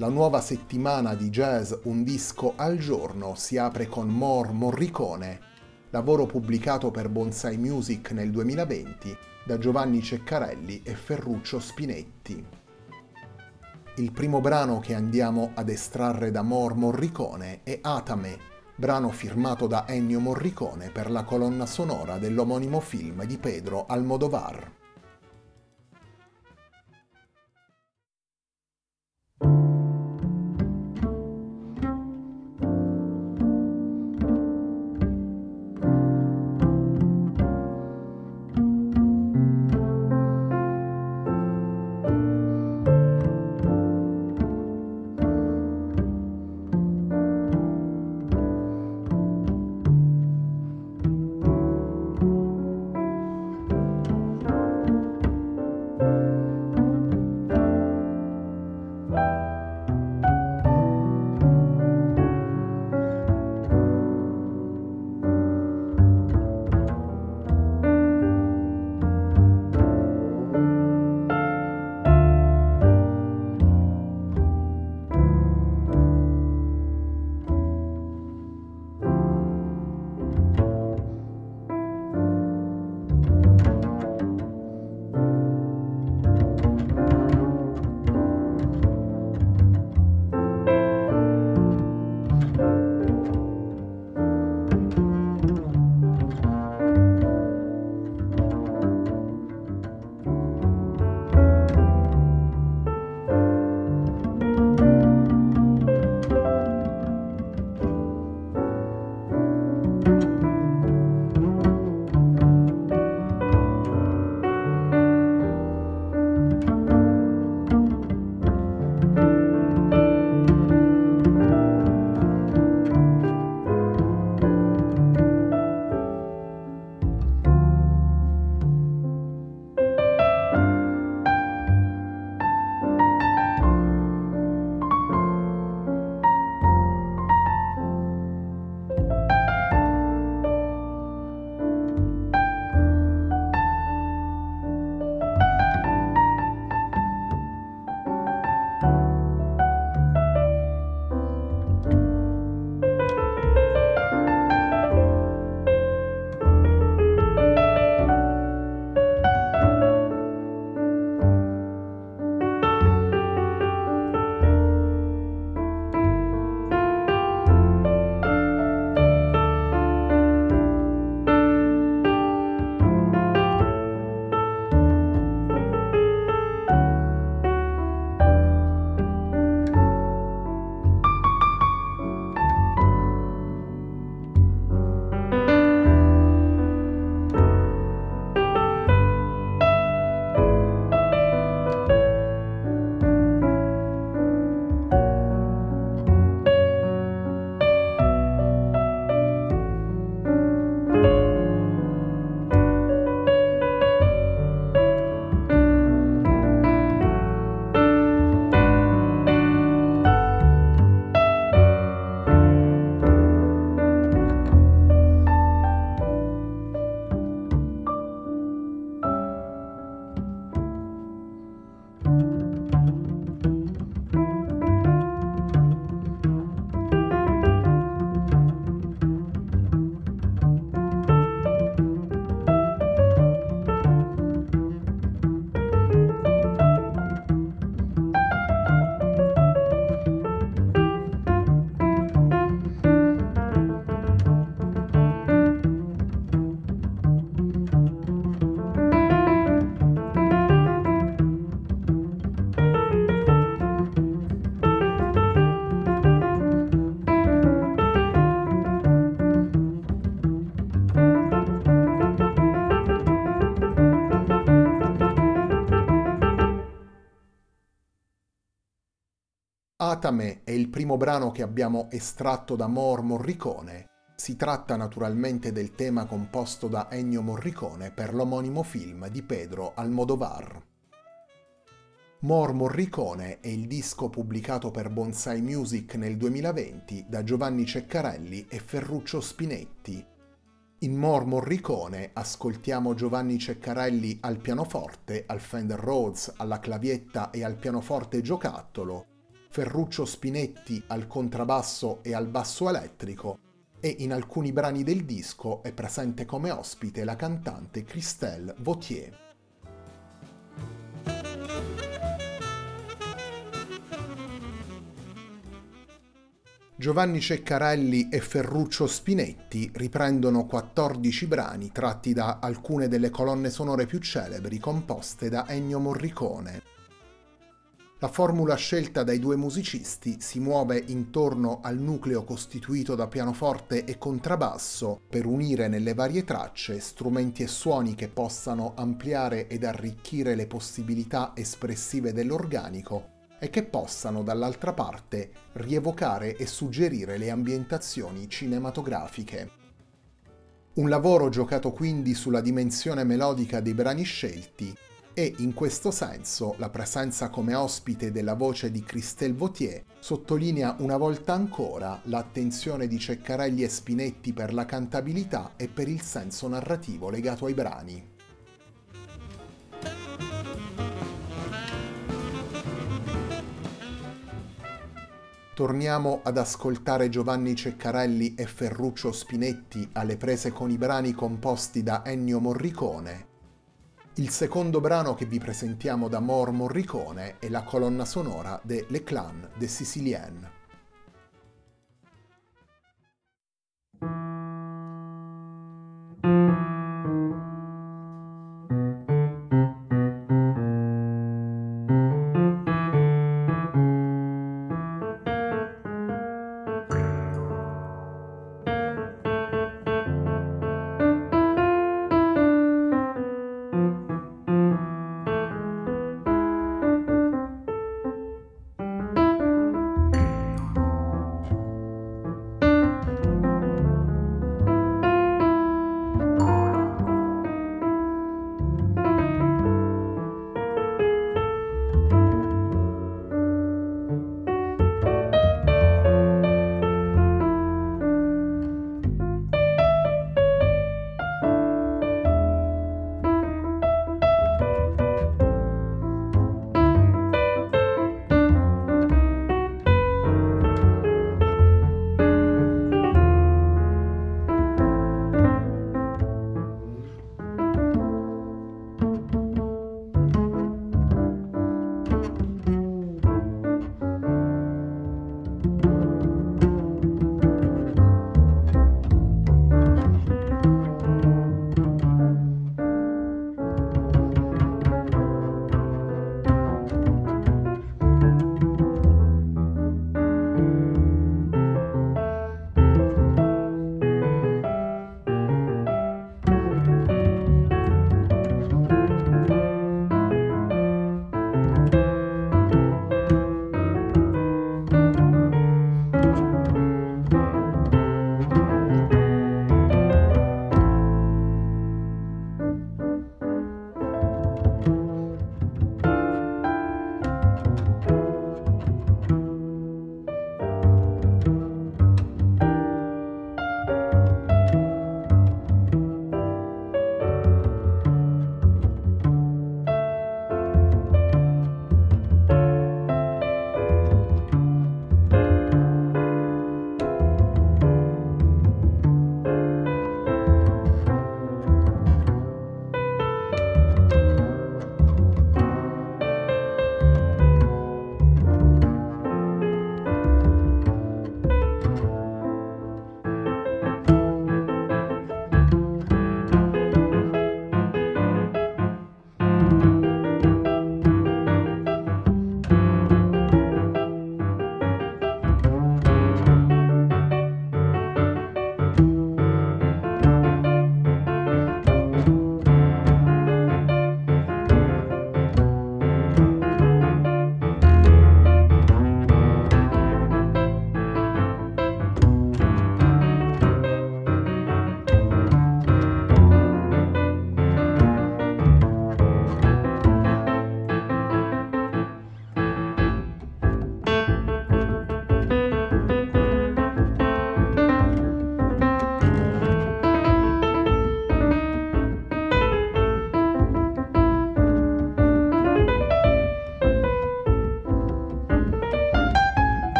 La nuova settimana di jazz Un disco al giorno si apre con More Morricone, lavoro pubblicato per Bonsai Music nel 2020 da Giovanni Ceccarelli e Ferruccio Spinetti. Il primo brano che andiamo ad estrarre da More Morricone è Atame, brano firmato da Ennio Morricone per la colonna sonora dell'omonimo film di Pedro Almodovar. Atame è il primo brano che abbiamo estratto da Mor Morricone. Si tratta naturalmente del tema composto da Ennio Morricone per l'omonimo film di Pedro Almodovar. Mor Morricone è il disco pubblicato per Bonsai Music nel 2020 da Giovanni Ceccarelli e Ferruccio Spinetti. In Mor Morricone ascoltiamo Giovanni Ceccarelli al pianoforte, al Fender Rhodes, alla clavietta e al pianoforte giocattolo, Ferruccio Spinetti al contrabbasso e al basso elettrico e in alcuni brani del disco è presente come ospite la cantante Christelle Vautier. Giovanni Ceccarelli e Ferruccio Spinetti riprendono 14 brani tratti da alcune delle colonne sonore più celebri composte da Ennio Morricone. La formula scelta dai due musicisti si muove intorno al nucleo costituito da pianoforte e contrabbasso per unire nelle varie tracce strumenti e suoni che possano ampliare ed arricchire le possibilità espressive dell'organico e che possano dall'altra parte rievocare e suggerire le ambientazioni cinematografiche. Un lavoro giocato quindi sulla dimensione melodica dei brani scelti e in questo senso la presenza come ospite della voce di Christelle Vautier sottolinea una volta ancora l'attenzione di Ceccarelli e Spinetti per la cantabilità e per il senso narrativo legato ai brani. Torniamo ad ascoltare Giovanni Ceccarelli e Ferruccio Spinetti alle prese con i brani composti da Ennio Morricone il secondo brano che vi presentiamo da Mor Morricone è la colonna sonora de Le Clan de Sicilienne.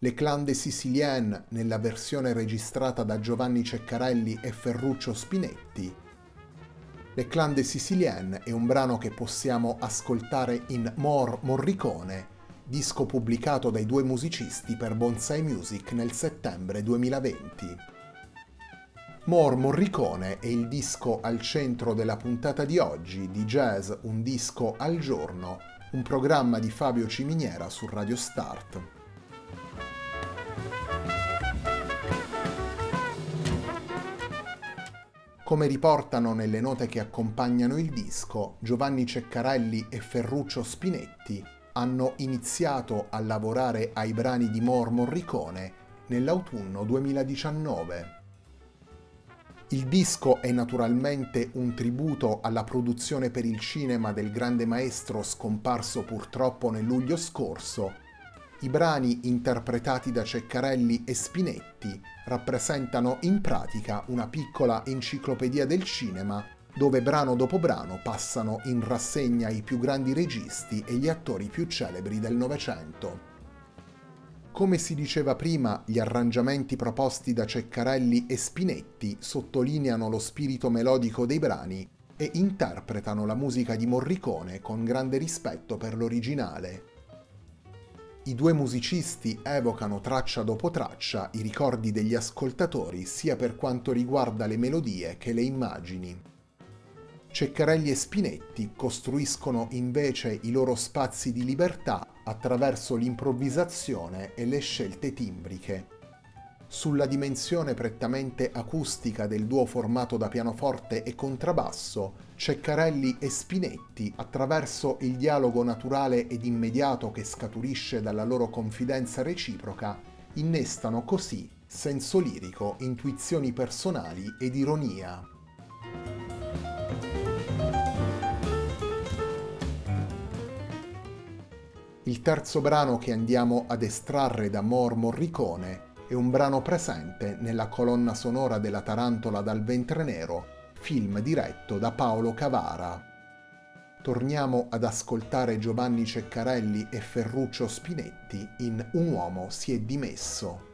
Le Clan Sicilienne nella versione registrata da Giovanni Ceccarelli e Ferruccio Spinetti. Le Clan Sicilienne è un brano che possiamo ascoltare in Mor Morricone, disco pubblicato dai due musicisti per Bonsai Music nel settembre 2020. More Morricone è il disco al centro della puntata di oggi di Jazz Un disco al giorno, un programma di Fabio Ciminiera su Radio Start. Come riportano nelle note che accompagnano il disco, Giovanni Ceccarelli e Ferruccio Spinetti hanno iniziato a lavorare ai brani di Mor Morricone nell'autunno 2019. Il disco è naturalmente un tributo alla produzione per il cinema del grande maestro scomparso purtroppo nel luglio scorso. I brani interpretati da Ceccarelli e Spinetti rappresentano in pratica una piccola enciclopedia del cinema dove brano dopo brano passano in rassegna i più grandi registi e gli attori più celebri del Novecento. Come si diceva prima, gli arrangiamenti proposti da Ceccarelli e Spinetti sottolineano lo spirito melodico dei brani e interpretano la musica di Morricone con grande rispetto per l'originale. I due musicisti evocano traccia dopo traccia i ricordi degli ascoltatori sia per quanto riguarda le melodie che le immagini. Ceccarelli e Spinetti costruiscono invece i loro spazi di libertà attraverso l'improvvisazione e le scelte timbriche. Sulla dimensione prettamente acustica del duo formato da pianoforte e contrabbasso, Ceccarelli e Spinetti, attraverso il dialogo naturale ed immediato che scaturisce dalla loro confidenza reciproca, innestano così senso lirico, intuizioni personali ed ironia. Il terzo brano che andiamo ad estrarre da Mor Morricone è un brano presente nella colonna sonora della Tarantola dal ventre nero, film diretto da Paolo Cavara. Torniamo ad ascoltare Giovanni Ceccarelli e Ferruccio Spinetti in Un uomo si è dimesso.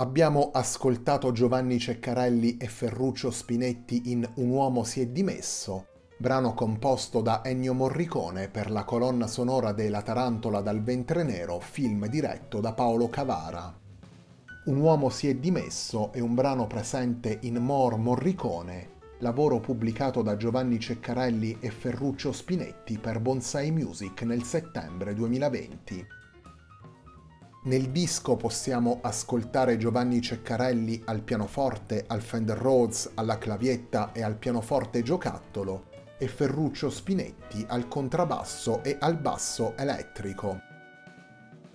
Abbiamo ascoltato Giovanni Ceccarelli e Ferruccio Spinetti in Un uomo si è dimesso, brano composto da Ennio Morricone per la colonna sonora de La Tarantola dal ventre nero, film diretto da Paolo Cavara. Un uomo si è dimesso è un brano presente in Mor Morricone, lavoro pubblicato da Giovanni Ceccarelli e Ferruccio Spinetti per Bonsai Music nel settembre 2020. Nel disco possiamo ascoltare Giovanni Ceccarelli al pianoforte, al Fender Rhodes, alla clavietta e al pianoforte giocattolo e Ferruccio Spinetti al contrabbasso e al basso elettrico.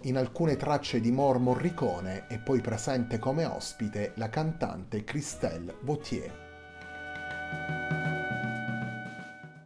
In alcune tracce di Mor Morricone è poi presente come ospite la cantante Christelle Vautier.